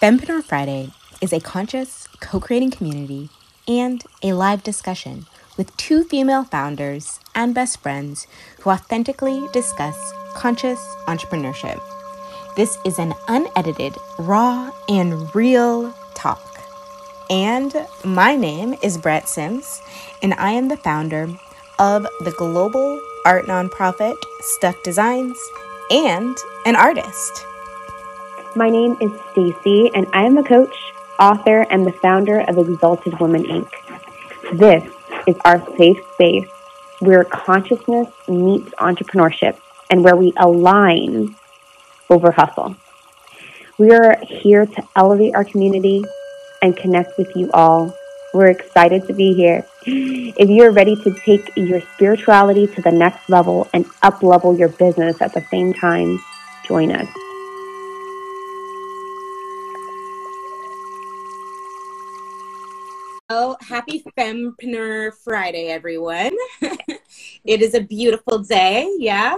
Fempreneur Friday is a conscious, co creating community and a live discussion with two female founders and best friends who authentically discuss conscious entrepreneurship. This is an unedited, raw, and real talk. And my name is Brette Sims, and I am the founder of the global art nonprofit Stuk Designs and an artist. My name is Stacy, and I am a coach, author, and the founder of Exalted Woman Inc. This is our safe space where consciousness meets entrepreneurship and where we align over hustle. We are here to elevate our community and connect with you all. We're excited to be here. If you're ready to take your spirituality to the next level and up level your business at the same time, join us. Well, happy Fempreneur Friday, everyone. it is a beautiful day, yeah?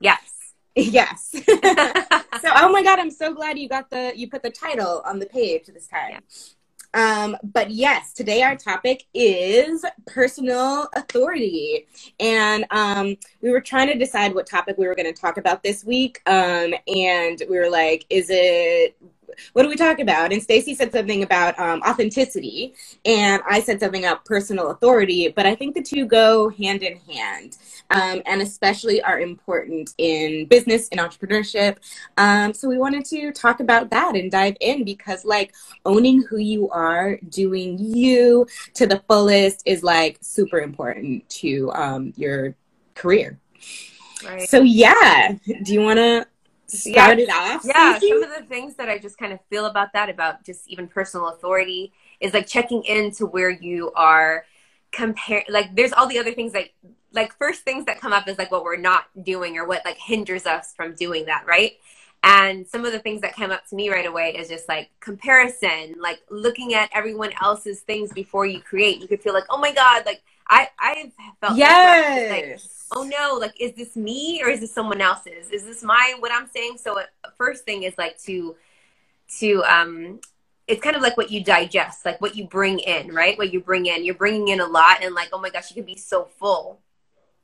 Yes. Yes. so, oh my God, I'm so glad you got the, you put the title on the page this time. Yeah. Um, but yes, today our topic is personal authority. And um, we were trying to decide what topic we were going to talk about this week. Um, and we were like, is it what do we talk about? And Stacy said something about um, authenticity, and I said something about personal authority. But I think the two go hand in hand, um, and especially are important in business and entrepreneurship. Um, so we wanted to talk about that and dive in because, like, owning who you are, doing you to the fullest is like super important to um, your career. Right. So yeah, do you want to start yeah, off? Yeah, some of the things that I just kind of feel about that, about just even personal authority, is like checking into where you are compare like there's all the other things that like first things that come up is like what we're not doing or what like hinders us from doing that right? And some of the things that came up to me right away is just like comparison like looking at everyone else's things before you create. You could feel like oh my god like i i felt yes like, oh no, like is this me or is this someone else's? Is this my what I'm saying? So uh, first thing is like to to um it's kind of like what you digest, like what you bring in, right? What you bring in. You're bringing in a lot and like, oh my gosh, you can be so full.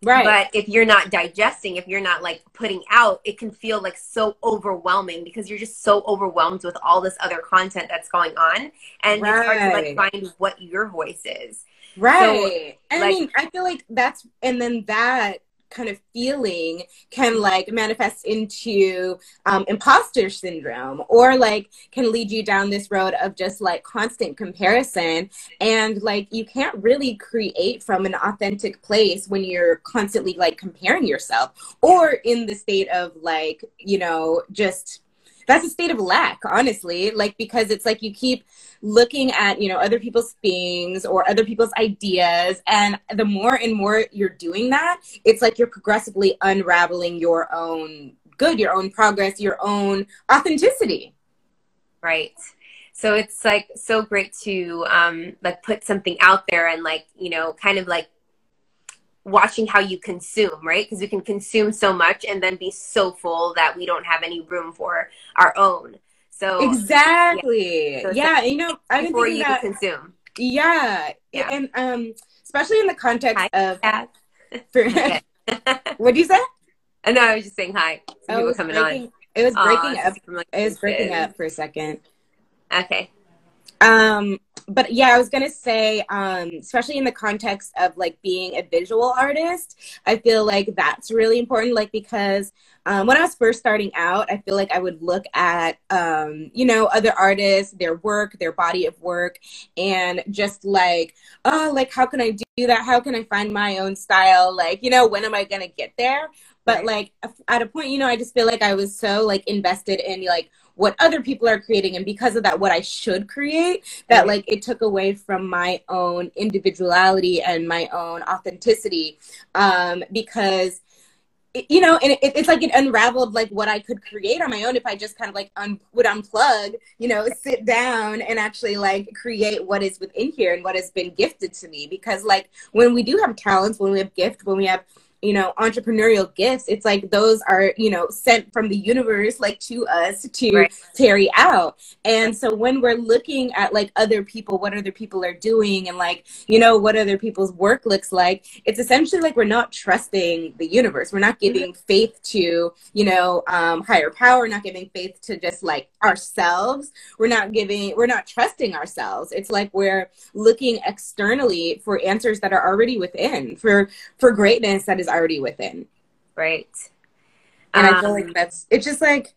Right. But if you're not digesting, if you're not like putting out, it can feel like so overwhelming because you're just so overwhelmed with all this other content that's going on. And right. it's hard to like find what your voice is. Right. So, I like, mean, I feel like that's, and then that kind of feeling can like manifest into um, imposter syndrome or like can lead you down this road of just like constant comparison and like you can't really create from an authentic place when you're constantly like comparing yourself or in the state of like you know just that's a state of lack honestly. Like because it's like you keep looking at you know other people's things or other people's ideas and the more and more you're doing that it's like you're progressively unraveling your own good your own progress your own authenticity. Right. So it's like so great to um like put something out there and like you know kind of like watching how you consume, right? Because we can consume so much and then be so full that we don't have any room for our own. So exactly, yeah. So yeah you know, I before you that, consume. Yeah. yeah, and um, especially in the context hi, of for, what do you say? Oh, no, I was just saying hi. Some oh, coming breaking, on. It was breaking Aww, up. Like it was breaking up for a second. Okay. Um, but yeah, I was gonna say, um, especially in the context of like being a visual artist, I feel like that's really important. Like because um, when I was first starting out, I feel like I would look at um, you know other artists, their work, their body of work, and just like, oh, like how can I do that? How can I find my own style? Like, you know, when am I gonna get there? But like at a point, you know, I just feel like I was so like invested in like what other people are creating and because of that what i should create that like it took away from my own individuality and my own authenticity um because you know, and it, it's like it unraveled like what I could create on my own if I just kind of like un- would unplug, you know, sit down and actually like create what is within here and what has been gifted to me. Because like when we do have talents, when we have gift, when we have you know entrepreneurial gifts. It's like those are you know sent from the universe like to us to right. carry out. And so when we're looking at like other people what other people are doing and like you know what other people's work looks like it's essentially like we're not trusting the universe. We're not giving mm-hmm. faith to you know um, higher power. Not giving faith to just like ourselves. We're not giving we're not trusting ourselves. It's like we're looking externally for answers that are already within for for greatness that is is already within. Right. And um, I feel like um, that's, it's just like,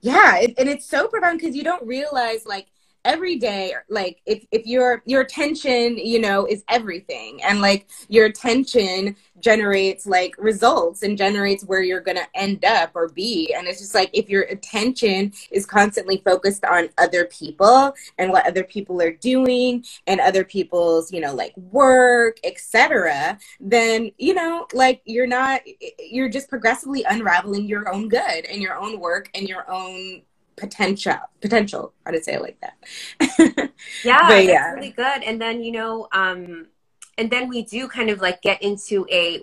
yeah. It, and it's so profound because you don't realize like every day like if, if your your attention you know is everything and like your attention generates like results and generates where you're gonna end up or be. And it's just like if your attention is constantly focused on other people and what other people are doing and other people's you know like work etc then you know like you're not you're just progressively unraveling your own good and your own work and your own potential potential i would say it like that. Yeah but, yeah. really good. And then you know um and then we do kind of like get into a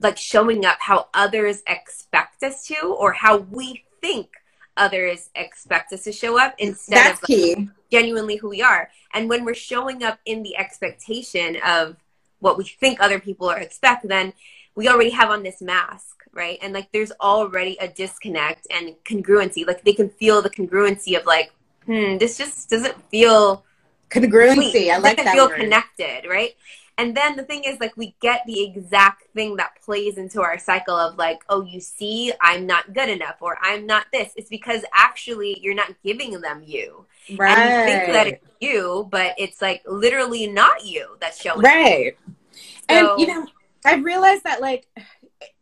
like showing up how others expect us to or how we think others expect us to show up instead That's of like, genuinely who we are. And when we're showing up in the expectation of what we think other people are expect then we already have on this mask right? And like there's already a disconnect and congruency. Like they can feel the congruency of like, hmm, this just doesn't feel congruency. Complete. I like doesn't that. Feel word. connected, right? And then the thing is, like, we get the exact thing that plays into our cycle of, like, oh, you see, I'm not good enough, or I'm not this. It's because actually you're not giving them you. Right. And you think that it's you, but it's like literally not you that's showing. Right. So, and, you know, I've realized that, like,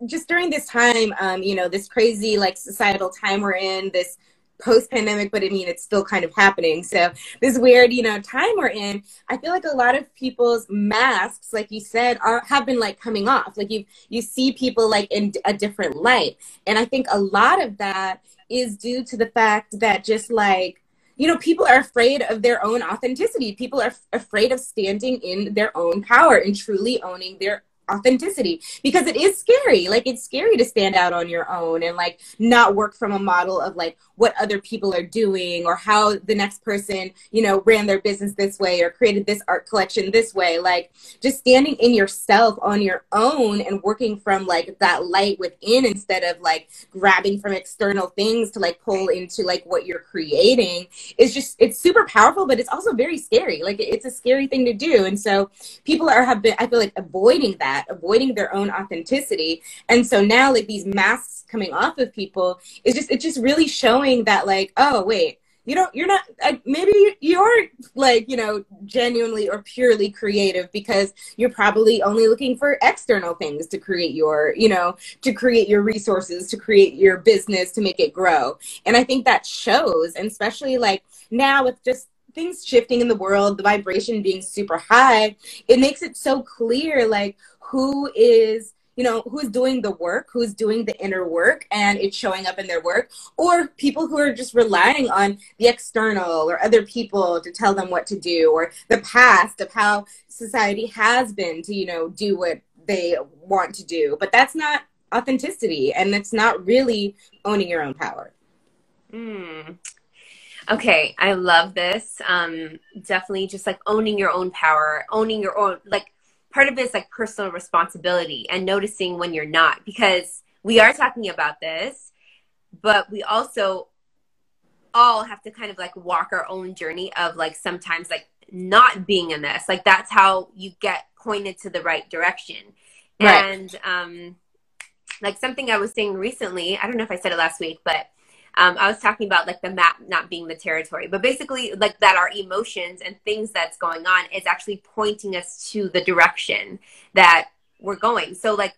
just during this time, um, you know, this crazy like societal time we're in, this post pandemic, but I mean, it's still kind of happening. So this weird, you know, time we're in, I feel like a lot of people's masks, like you said, are have been like coming off. Like you you see people like in a different light, and I think a lot of that is due to the fact that just like you know people are afraid of their own authenticity people are f- afraid of standing in their own power and truly owning their authenticity because it is scary. Like it's scary to stand out on your own and like not work from a model of like what other people are doing or how the next person you know ran their business this way or created this art collection this way. Like just standing in yourself on your own and working from like that light within instead of like grabbing from external things to like pull into like what you're creating is just it's super powerful but it's also very scary. Like it's a scary thing to do. And so people are have been i feel like avoiding that that, avoiding their own authenticity. And so now like these masks coming off of people is just it's just really showing that like, oh wait, you don't you're not uh, maybe you're like you know genuinely or purely creative because you're probably only looking for external things to create your you know to create your resources to create your business to make it grow and i think that shows and especially like now with just things shifting in the world the vibration being super high it makes it so clear like who is you know who's doing the work who's doing the inner work and it's showing up in their work or people who are just relying on the external or other people to tell them what to do or the past of how society has been to you know do what they want to do. But that's not authenticity and it's not really owning your own power. Mm. okay i love this. Um definitely just like owning your own power owning your own like part of it is like personal responsibility and noticing when you're not because we are talking about this but we also all have to kind of like walk our own journey of like sometimes like not being in this like that's how you get pointed to the right direction right. and um like something i was saying recently i don't know if i said it last week but um, I was talking about like the map not being the territory, but basically like that our emotions and things that's going on is actually pointing us to the direction that we're going. So like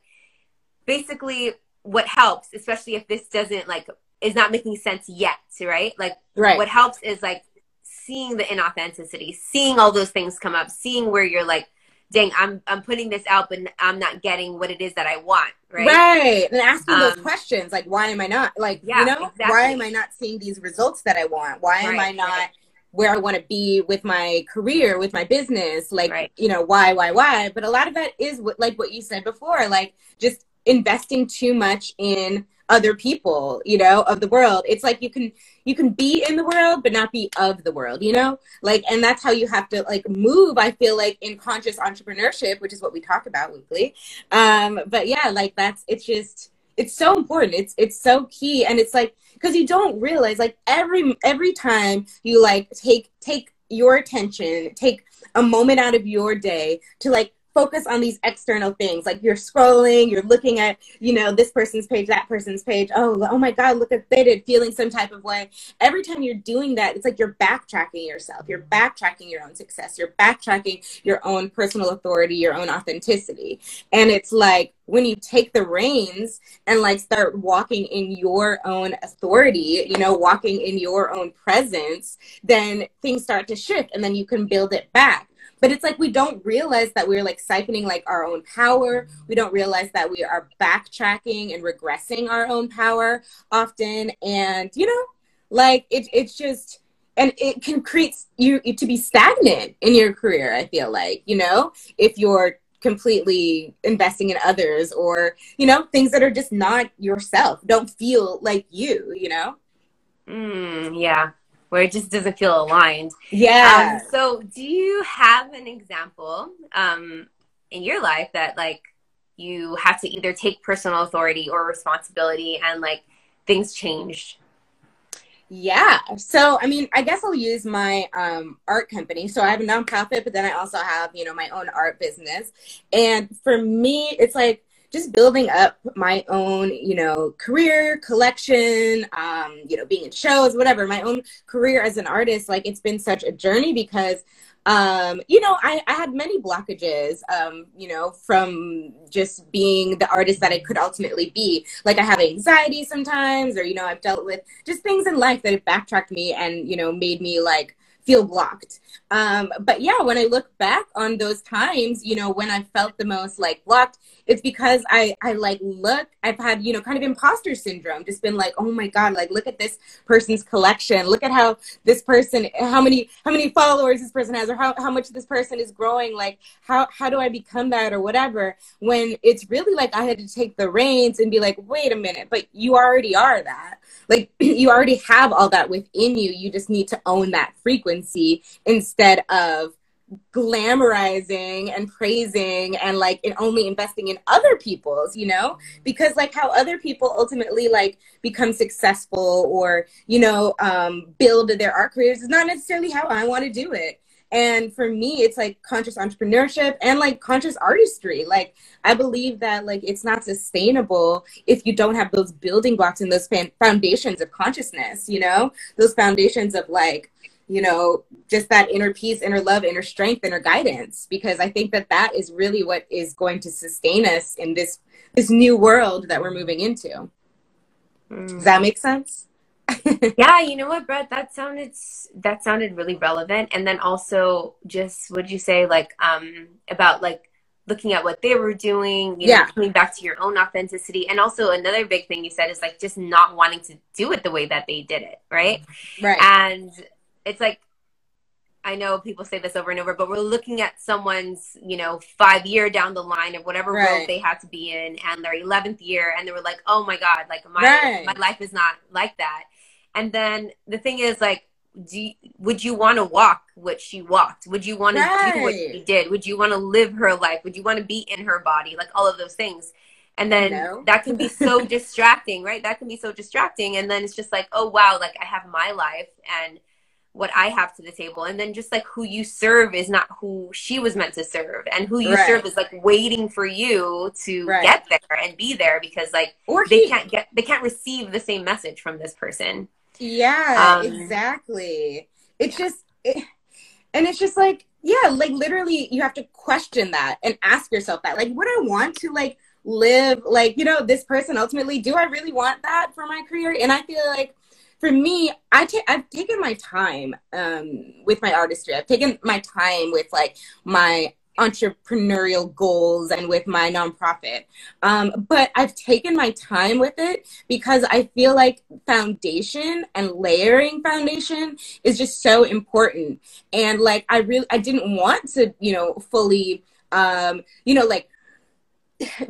basically what helps, especially if this doesn't like is not making sense yet, right? Like right. what helps is like seeing the inauthenticity, seeing all those things come up, seeing where you're like dang, I'm I'm putting this out, but I'm not getting what it is that I want, right? Right, and asking um, those questions like, why am I not like, yeah, you know, exactly. why am I not seeing these results that I want? Why am right, I not right. where I want to be with my career, with my business? Like, right. you know, why, why, why? But a lot of that is what, like what you said before, like just investing too much in other people you know of the world. It's like you can you can be in the world but not be of the world you know? Like and that's how you have to like move i feel like in conscious entrepreneurship which is what we talk about weekly. Um but yeah like that's it's just it's so important. It's it's so key. And it's like because you don't realize like every every time you like take take your attention take a moment out of your day to like focus on these external things. Like you're scrolling you're looking at you know this person's page that person's page. Oh oh my god look at they did feeling some type of way. Every time you're doing that it's like you're backtracking yourself. You're backtracking your own success. You're backtracking your own personal authority your own authenticity. And it's like when you take the reins and like start walking in your own authority, you know, walking in your own presence, then things start to shift and then you can build it back but it's like we don't realize that we're like siphoning like our own power. We don't realize that we are backtracking and regressing our own power often. And you know like it, it's just and it can create you to be stagnant in your career i feel like you know? If you're completely investing in others or you know things that are just not yourself don't feel like you you know? Mm, yeah where it just doesn't feel aligned. Yeah. Um, so, do you have an example um, in your life that like you have to either take personal authority or responsibility and like things changed? Yeah. So, I mean, I guess I'll use my um, art company. So, I have a nonprofit, but then I also have, you know, my own art business. And for me, it's like just building up my own, you know, career collection, um, you know, being in shows, whatever, my own career as an artist, like it's been such a journey because um, you know, I, I had many blockages, um, you know, from just being the artist that I could ultimately be. Like I have anxiety sometimes, or, you know, I've dealt with just things in life that have backtracked me and, you know, made me like feel blocked. Um, but yeah, when I look back on those times, you know, when I felt the most like blocked, it's because I, I like look, I've had, you know, kind of imposter syndrome, just been like, oh my God, like look at this person's collection. Look at how this person, how many, how many followers this person has or how, how much this person is growing. Like how, how do I become that or whatever? When it's really like I had to take the reins and be like, wait a minute, but you already are that. Like you already have all that within you. You just need to own that frequency instead of glamorizing and praising and like and only investing in other people's you know? Because like how other people ultimately like become successful or you know um build their art careers is not necessarily how i want to do it. And for me it's like conscious entrepreneurship and like conscious artistry. Like i believe that like it's not sustainable if you don't have those building blocks and those foundations of consciousness you know? Those foundations of like you know, just that inner peace, inner love, inner strength, inner guidance. Because I think that that is really what is going to sustain us in this this new world that we're moving into. Mm. Does that make sense? yeah, you know what, Brette? That sounded that sounded really relevant. And then also, just would you say like um about like looking at what they were doing, you know, yeah. coming back to your own authenticity. And also another big thing you said is like just not wanting to do it the way that they did it, right? Right. And it's like I know people say this over and over, but we're looking at someone's, you know, five year down the line of whatever right. role they had to be in, and their eleventh year, and they were like, "Oh my god, like my right. my life is not like that." And then the thing is, like, do you, would you want to walk what she walked? Would you want right. to do what she did? Would you want to live her life? Would you want to be in her body? Like all of those things. And then that can be so distracting, right? That can be so distracting. And then it's just like, oh wow, like I have my life and what I have to the table. And then just like who you serve is not who she was meant to serve. And who you right. serve is like waiting for you to right. get there and be there because like or they can't get they can't receive the same message from this person. Yeah, um, exactly. It's just it, and it's just like yeah, like literally you have to question that and ask yourself that. Like would I want to like live like, you know, this person ultimately do I really want that for my career? And I feel like for me, I I've taken my time um, with my artistry. I've taken my time with like my entrepreneurial goals and with my nonprofit. Um, but I've taken my time with it because I feel like foundation and layering foundation is just so important. And like I really I didn't want to, you know, fully um, you know, like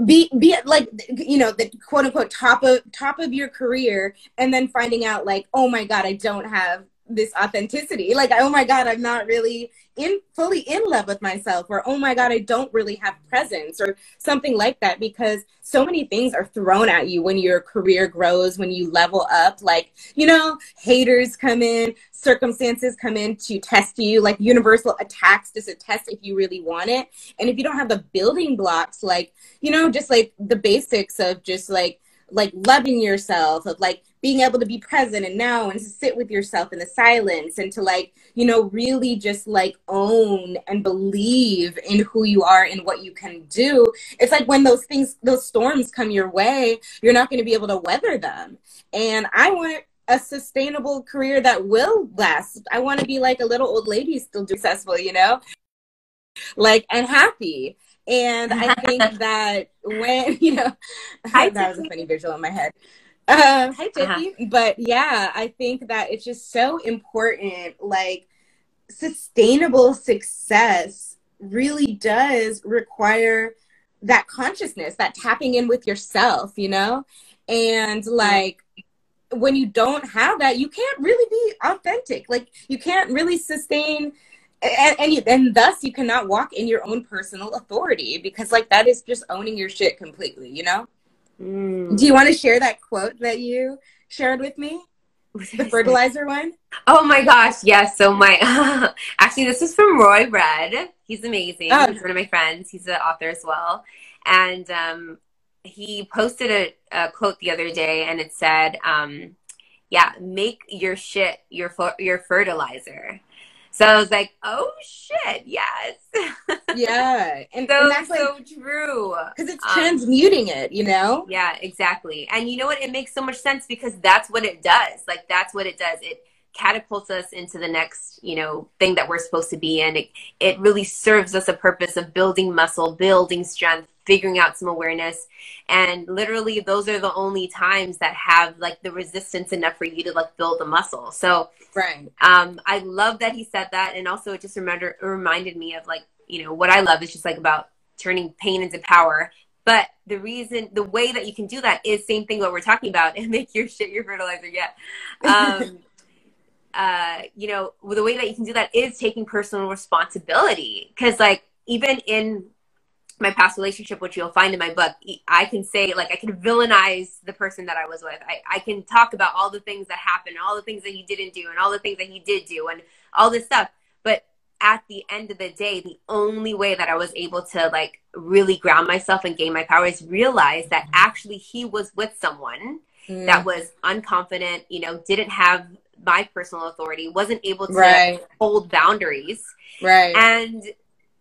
be be like you know the quote unquote top of top of your career and then finding out like oh my god i don't have this authenticity. Like oh my god i'm not really in fully in love with myself or oh my god i don't really have presence or something like that because so many things are thrown at you when your career grows when you level up. Like you know haters come in circumstances come in to test you like universal attacks just a test if you really want it. And if you don't have the building blocks like you know just like the basics of just like like loving yourself of like being able to be present and now and to sit with yourself in the silence and to like you know really just like own and believe in who you are and what you can do. It's like when those things those storms come your way you're not going to be able to weather them. And i want a sustainable career that will last. I want to be like a little old lady still successful you know? Like and happy and I think that when, you know, hi, that was a funny visual in my head. Um, hi, Tiffy. Uh-huh. But yeah, I think that it's just so important. Like, sustainable success really does require that consciousness, that tapping in with yourself, you know? And like, when you don't have that, you can't really be authentic. Like, you can't really sustain and and, you, and thus you cannot walk in your own personal authority because like that is just owning your shit completely you know? Mm. do you want to share that quote that you shared with me? The fertilizer one? Oh my gosh yes so my actually this is from roy red. He's amazing. Oh. he's one of my friends. He's an author as well. And um, he posted a, a, quote the other day and it said um, yeah make your shit your your fertilizer so I was like, oh shit, yes. yeah. And, so, and that's so like, true. Because it's um, transmuting it, you know? Yeah, exactly. And you know what? It makes so much sense because that's what it does. Like, that's what it does. It catapults us into the next, you know, thing that we're supposed to be in. It, it really serves us a purpose of building muscle, building strength, figuring out some awareness. And literally those are the only times that have like the resistance enough for you to like build the muscle. So right. um i love that he said that. And also it just remember reminded me of like you know what i love is just like about turning pain into power. But the reason the way that you can do that is same thing what we're talking about and make your shit your fertilizer yeah um uh you know the way that you can do that is taking personal responsibility. Because like even in my past relationship, which you'll find in my book, I can say, like, I can villainize the person that I was with. I, I can talk about all the things that happened, all the things that he didn't do, and all the things that he did do, and all this stuff. But at the end of the day, the only way that I was able to, like, really ground myself and gain my power is realize that actually he was with someone mm. that was unconfident, you know, didn't have my personal authority, wasn't able to right. hold boundaries. Right. And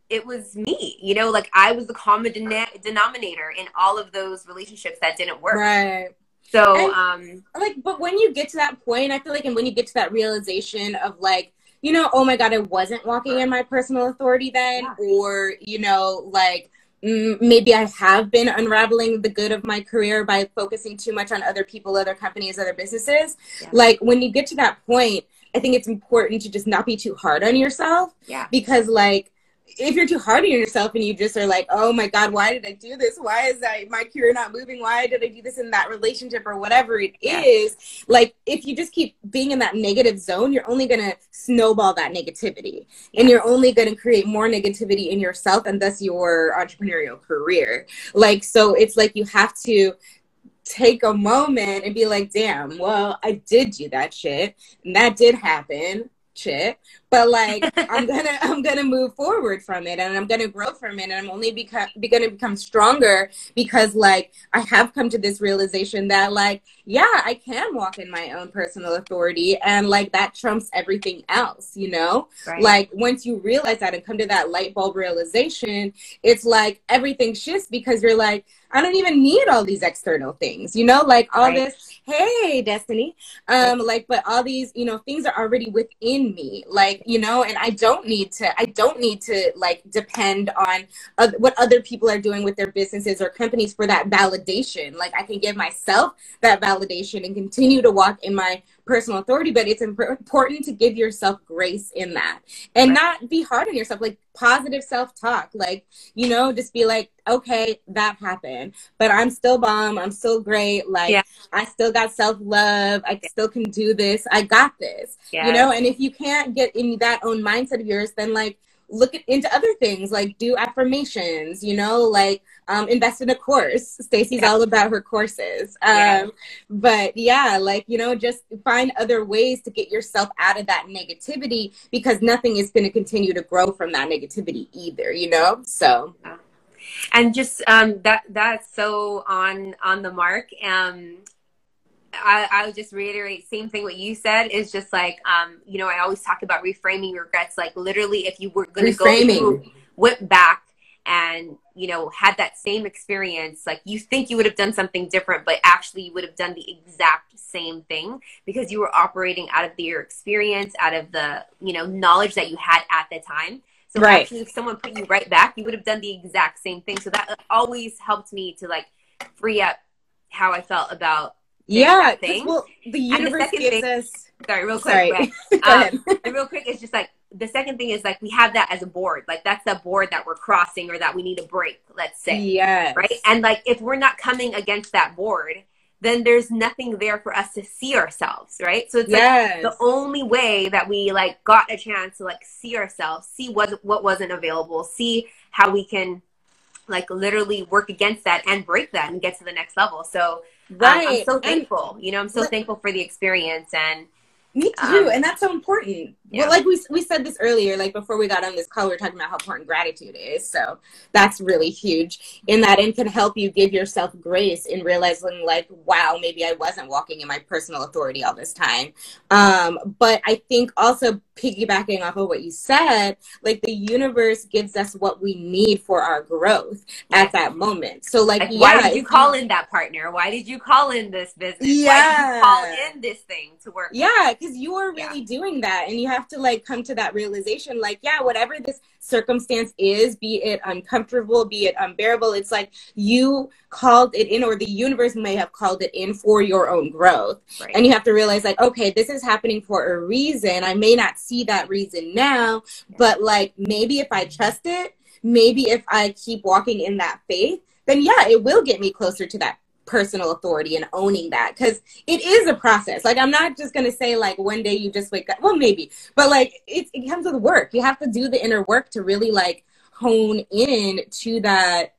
it was me you know like i was the common den- denominator in all of those relationships that didn't work right so and, um like but when you get to that point i feel like and when you get to that realization of like you know oh my god i wasn't walking in my personal authority then yeah. or you know like maybe I have been unraveling the good of my career by focusing too much on other people, other companies, other businesses. Yeah. Like when you get to that point, I think it's important to just not be too hard on yourself. Yeah. Because like if you're too hard on yourself and you just are like, oh my God, why did I do this? Why is that my career not moving? Why did I do this in that relationship or whatever it yeah. is? Like, if you just keep being in that negative zone, you're only going to snowball that negativity yeah. and you're only going to create more negativity in yourself and thus your entrepreneurial career. Like, so it's like you have to take a moment and be like, damn, well, I did do that shit and that did happen shit but like i'm gonna i'm gonna move forward from it and i'm gonna grow from it and i'm only become be gonna become stronger because like i have come to this realization that like yeah i can walk in my own personal authority and like that trumps everything else you know right. like once you realize that and come to that light bulb realization it's like everything shifts because you're like I don't even need all these external things, you know, like all right. this, hey, Destiny, um, like, but all these, you know, things are already within me, like, you know, and I don't need to, I don't need to like depend on uh, what other people are doing with their businesses or companies for that validation. Like, I can give myself that validation and continue to walk in my personal authority, but it's important to give yourself grace in that and right. not be hard on yourself. Like positive self talk, like, you know, just be like, okay, that happened, but I'm still bomb. I'm still great. Like, yeah. I still got self love. I still can do this. I got this, yes. you know? And if you can't get in that own mindset of yours, then like, look at, into other things like do affirmations you know like um, invest in a course. Stacy's yeah. all about her courses. Um, yeah. but yeah like you know just find other ways to get yourself out of that negativity because nothing is going to continue to grow from that negativity either you know? So. And just um, that that's so on on the mark. Um I, I would just reiterate same thing what you said is just like um you know I always talk about reframing regrets. Like literally if you were going to go through, went back and you know had that same experience like you think you would have done something different but actually you would have done the exact same thing because you were operating out of your experience out of the you know knowledge that you had at the time. So right. actually if someone put you right back you would have done the exact same thing. So that always helped me to like free up how i felt about yeah thing. well the universe the gives thing, us sorry real quick sorry. But, um, and real quick it's just like the second thing is like we have that as a board. Like that's the board that we're crossing or that we need a break let's say. Yeah right? And like if we're not coming against that board then there's nothing there for us to see ourselves right? So it's yes. like the only way that we like got a chance to like see ourselves see what what wasn't available see how we can like literally work against that and break that and get to the next level. So right. Um, I'm so thankful. And, you know, I'm so thankful for the experience and me too, um, and that's so important. Yeah. Well, like we we said this earlier, like before we got on this call, we were talking about how important gratitude is. So that's really huge in that, and can help you give yourself grace in realizing, like, wow, maybe I wasn't walking in my personal authority all this time. Um, but I think also piggybacking off of what you said, like the universe gives us what we need for our growth at that moment. So, like, like yeah, why did you call in that partner? Why did you call in this business? Yeah, why did you call in this thing to work? Yeah, because you are really yeah. doing that, and you have to like come to that realization, like, yeah, whatever this circumstance is, be it uncomfortable, be it unbearable, it's like you called it in, or the universe may have called it in for your own growth, right. and you have to realize, like, okay, this is happening for a reason. I may not see that reason now, but like maybe if I trust it, maybe if I keep walking in that faith, then yeah, it will get me closer to that personal authority and owning that because it is a process. Like I'm not just gonna say like one day you just wake up. Well, maybe, but like it, it comes with work. You have to do the inner work to really like hone in to that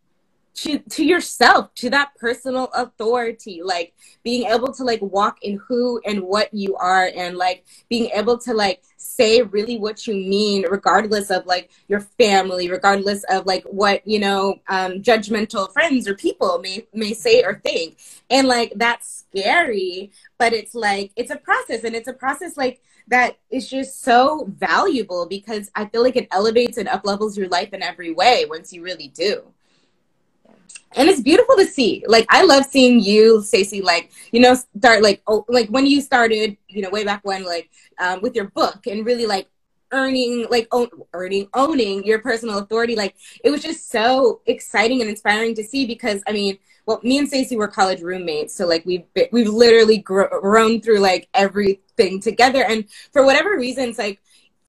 to to yourself to that personal authority like being able to like walk in who and what you are and like being able to like say really what you mean regardless of like your family regardless of like what you know um, judgmental friends or people may may say or think. And like that's scary but it's like it's a process and it's a process like that is just so valuable because i feel like it elevates and up levels your life in every way once you really do and it's beautiful to see. Like I love seeing you, Stacy. Like you know, start like oh, like when you started, you know, way back when, like um, with your book and really like earning like own, earning owning your personal authority like it was just so exciting and inspiring to see because i mean well me and Stacy were college roommates so like we've been, we've literally grown through like everything together and for whatever reasons like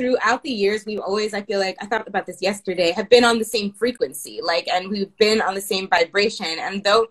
throughout the years we've always i feel like i thought about this yesterday have been on the same frequency like and we've been on the same vibration. And though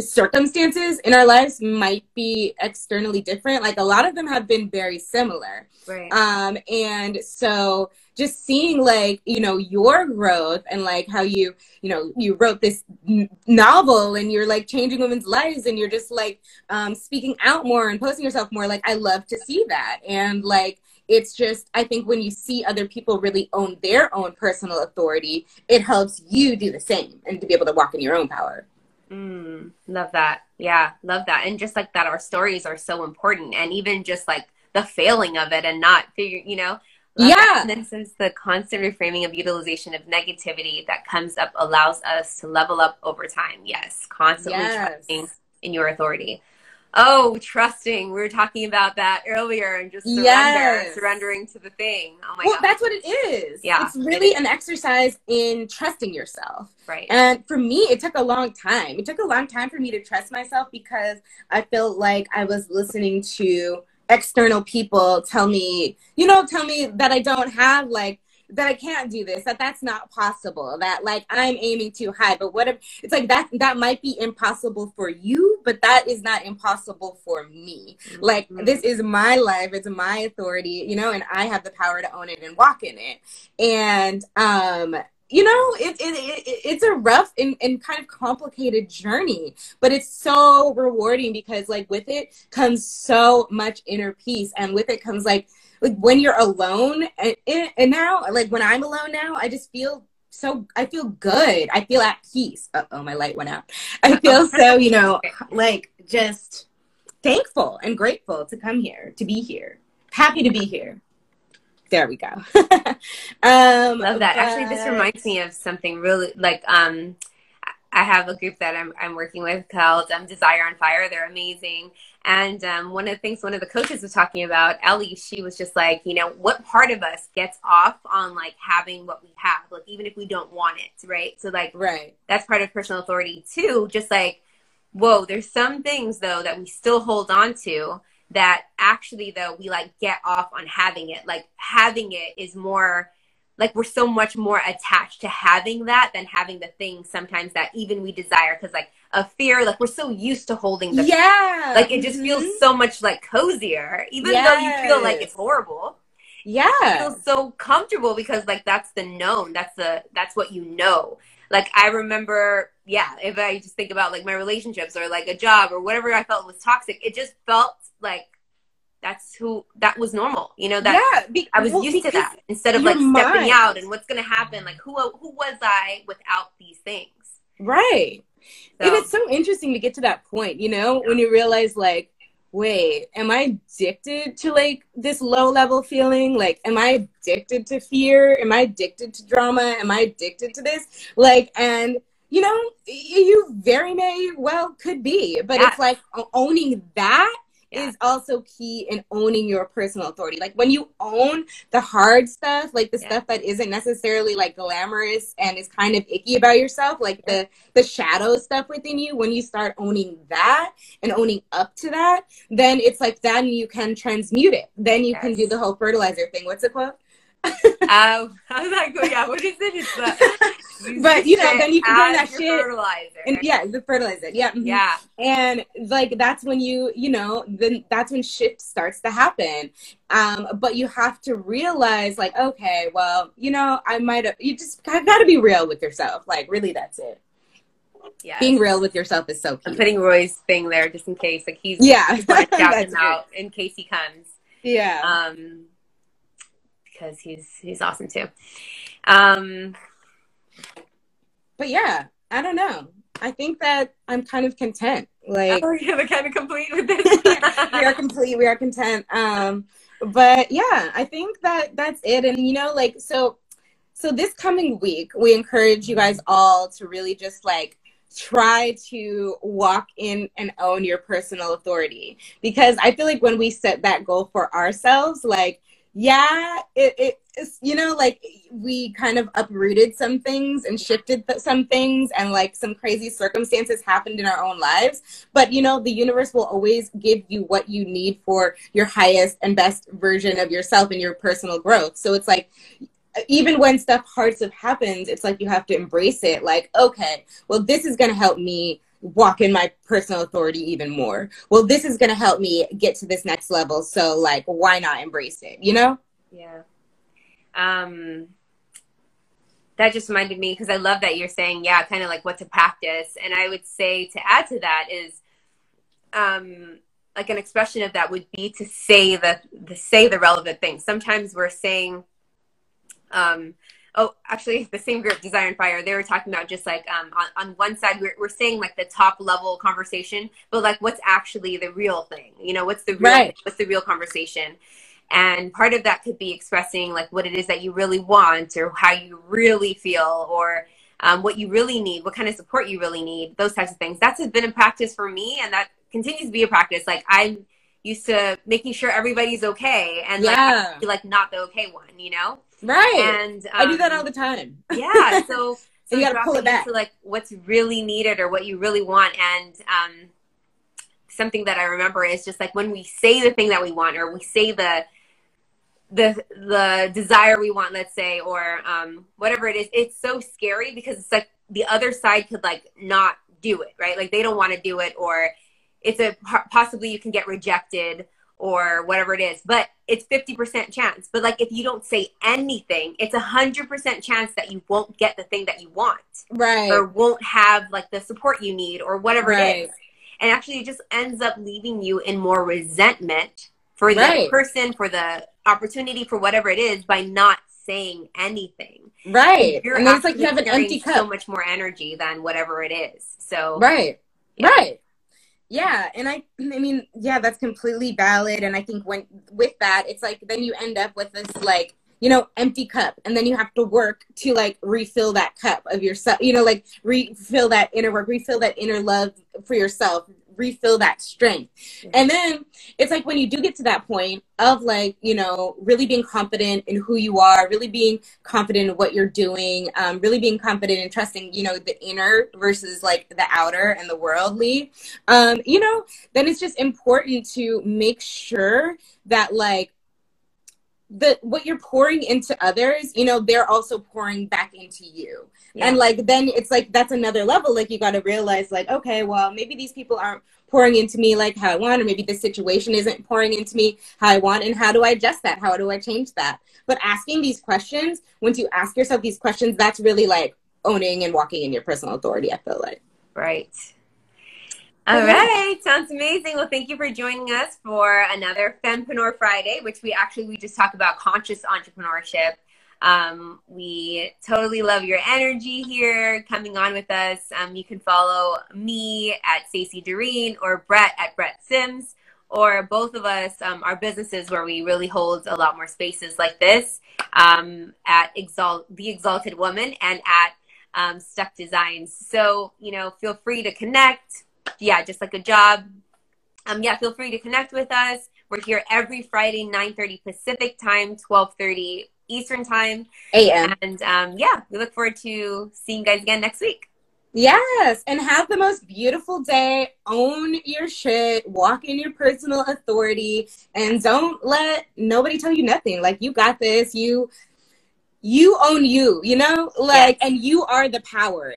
circumstances in our lives might be externally different like a lot of them have been very similar. Right. Um and so just seeing like you know your growth and like how you you know you wrote this n- novel and you're like changing women's lives and you're just like um speaking out more and posting yourself more like i love to see that. And like it's just i think when you see other people really own their own personal authority it helps you do the same and to be able to walk in your own power. Mm, love that. Yeah love that. And just like that our stories are so important and even just like the failing of it and not figure you know? Yeah. This is the constant reframing of utilization of negativity that comes up allows us to level up over time. Yes constantly yes. trusting in your authority Oh, trusting. We were talking about that earlier and just surrender, yes. surrendering to the thing. Oh my well, God. that's what it is. Yeah. It's really it an exercise in trusting yourself. Right. And for me, it took a long time. It took a long time for me to trust myself because I felt like I was listening to external people tell me, you know, tell me that I don't have like that I can't do this, that that's not possible, that like I'm aiming too high. But what if it's like that that might be impossible for you, but that is not impossible for me. Mm-hmm. Like this is my life, it's my authority, you know, and I have the power to own it and walk in it. And um you know, it, it, it, it's a rough and, and kind of complicated journey, but it's so rewarding because, like, with it comes so much inner peace, and with it comes like like when you're alone and, and now like when i'm alone now i just feel so i feel good. I feel at peace. Oh my light went out. I feel so you know like just thankful and grateful to come here to be here. Happy to be here. There we go. Um love that. But... actually this reminds me of something really like um I have a group that I'm, I'm working with called um, Desire on Fire. They're amazing. And um, one of the things one of the coaches was talking about, Ellie, she was just like, you know, what part of us gets off on like having what we have, like even if we don't want it, right? So like, right, that's part of personal authority too. Just like, whoa, there's some things though that we still hold on to that actually though we like get off on having it. Like having it is more like we're so much more attached to having that than having the thing sometimes that even we desire because like a fear like we're so used to holding the yeah like it just mm-hmm. feels so much like cozier even yes. though you feel like it's horrible yeah it feels so comfortable because like that's the known that's the that's what you know like i remember yeah if i just think about like my relationships or like a job or whatever i felt was toxic it just felt like that's who that was normal you know that yeah, be, i was well, used to that instead of like stepping mind. out and what's going to happen like who who was i without these things? Right. So. and it's so interesting to get to that point you know when you realize like wait am i addicted to like this low level feeling? Like am i addicted to fear? Am i addicted to drama? Am i addicted to this? Like and you know you very may well could be but it's like owning that yeah. is also key in owning your personal authority. Like when you own the hard stuff, like the yeah. stuff that isn't necessarily like glamorous and is kind of icky about yourself, like yeah. the the shadow stuff within you, when you start owning that and owning up to that, then it's like then you can transmute it. Then you yes. can do the whole fertilizer thing. What's the quote? um, I'm not going. Yeah, what is it? It's the, you but you know, then you can turn that shit. Fertilizer. And yeah, the fertilizer. Yeah. Mm-hmm. Yeah. And like that's when you, you know, then that's when shit starts to happen. Um, but you have to realize, like, okay, well, you know, I might have. You just got to be real with yourself. Like, really, that's it. Yeah. Being real with yourself is so key. I'm putting Roy's thing there just in case, like he's yeah, he's out in case he comes. Yeah. Um because he's he's awesome too. Um, but yeah, I don't know. I think that I'm kind of content. Like, oh, you're kind of complete with this. we are complete. We are content. Um, but yeah, I think that that's it. And you know, like, so, so this coming week, we encourage you guys all to really just like try to walk in and own your personal authority because I feel like when we set that goal for ourselves, like yeah, it, it's, you know, like we kind of uprooted some things and shifted th- some things, and like some crazy circumstances happened in our own lives. But, you know, the universe will always give you what you need for your highest and best version of yourself and your personal growth. So it's like, even when stuff hard stuff happens, it's like you have to embrace it. Like, okay, well, this is going to help me walk in my personal authority even more. Well, this is going to help me get to this next level. So, like, why not embrace it? You know? Yeah. Um, that just reminded me because I love that you're saying, yeah, kind of like what to practice. And I would say to add to that is, um, like an expression of that would be to say the, the say the relevant things. Sometimes we're saying, um, oh actually the same group desire and fire. They were talking about just like um, on, on one side we're, we're saying like the top level conversation but like what's actually the real thing? You know what's the real right. what's the real conversation? And part of that could be expressing like what it is that you really want or how you really feel or um, what you really need what kind of support you really need those types of things. That's been a practice for me and that continues to be a practice. Like i'm used to making sure everybody's okay and yeah. like, like not the okay one you know Right. And um, I do that um, all the time. yeah. So, so you got to pull it back to like what's really needed or what you really want, and um, something that I remember is just like when we say the thing that we want or we say the the the desire we want let's say or um whatever it is it's so scary because it's like the other side could like not do it right like they don't want to do it or it's a possibly you can get rejected or whatever it is but it's 50% chance but like if you don't say anything it's a 100% chance that you won't get the thing that you want right or won't have like the support you need or whatever Right. it is and actually it just ends up leaving you in more resentment for the Right. person for the opportunity for whatever it is by not saying anything right You're and it's like you have an empty cup so much more energy than whatever it is so Right. Yeah. Right. Yeah, and I I mean, yeah, that's completely valid and I think when with that, it's like then you end up with this like, you know, empty cup and then you have to work to like refill that cup of yourself, you know, like refill that inner work, refill that inner love for yourself, refill that strength. And then it's like when you do get to that point of like, you know, really being confident in who you are, really being confident in what you're doing, um, really being confident and trusting, you know, the inner versus like the outer and the worldly, um, you know, then it's just important to make sure that like the what you're pouring into others, you know, they're also pouring back into you. Yeah. And like then it's like that's another level. Like you got to realize like, okay, well, maybe these people aren't pouring into me like how I want, or maybe this situation isn't pouring into me how I want, and how do I adjust that? How do I change that? But asking these questions, once you ask yourself these questions, that's really like owning and walking in your personal authority, I feel like. Right. All right, sounds amazing. Well, thank you for joining us for another Fempreneur Friday, which we actually we just talk about conscious entrepreneurship. Um, we totally love your energy here coming on with us. Um, you can follow me at Stacy Doreen or Brette at Brette Sims, or both of us, um, our businesses where we really hold a lot more spaces like this um, at Exalt the Exalted Woman and at um, Stuk Designs. So you know, feel free to connect. Yeah, just like a job. Um, yeah, feel free to connect with us. We're here every Friday, 9:30 Pacific time, 12:30 Eastern time. AM. And um, yeah, we look forward to seeing you guys again next week. Yes, and have the most beautiful day. Own your shit, walk in your personal authority, and don't let nobody tell you nothing. Like you got this. You you own you, you know? Like and you are the power.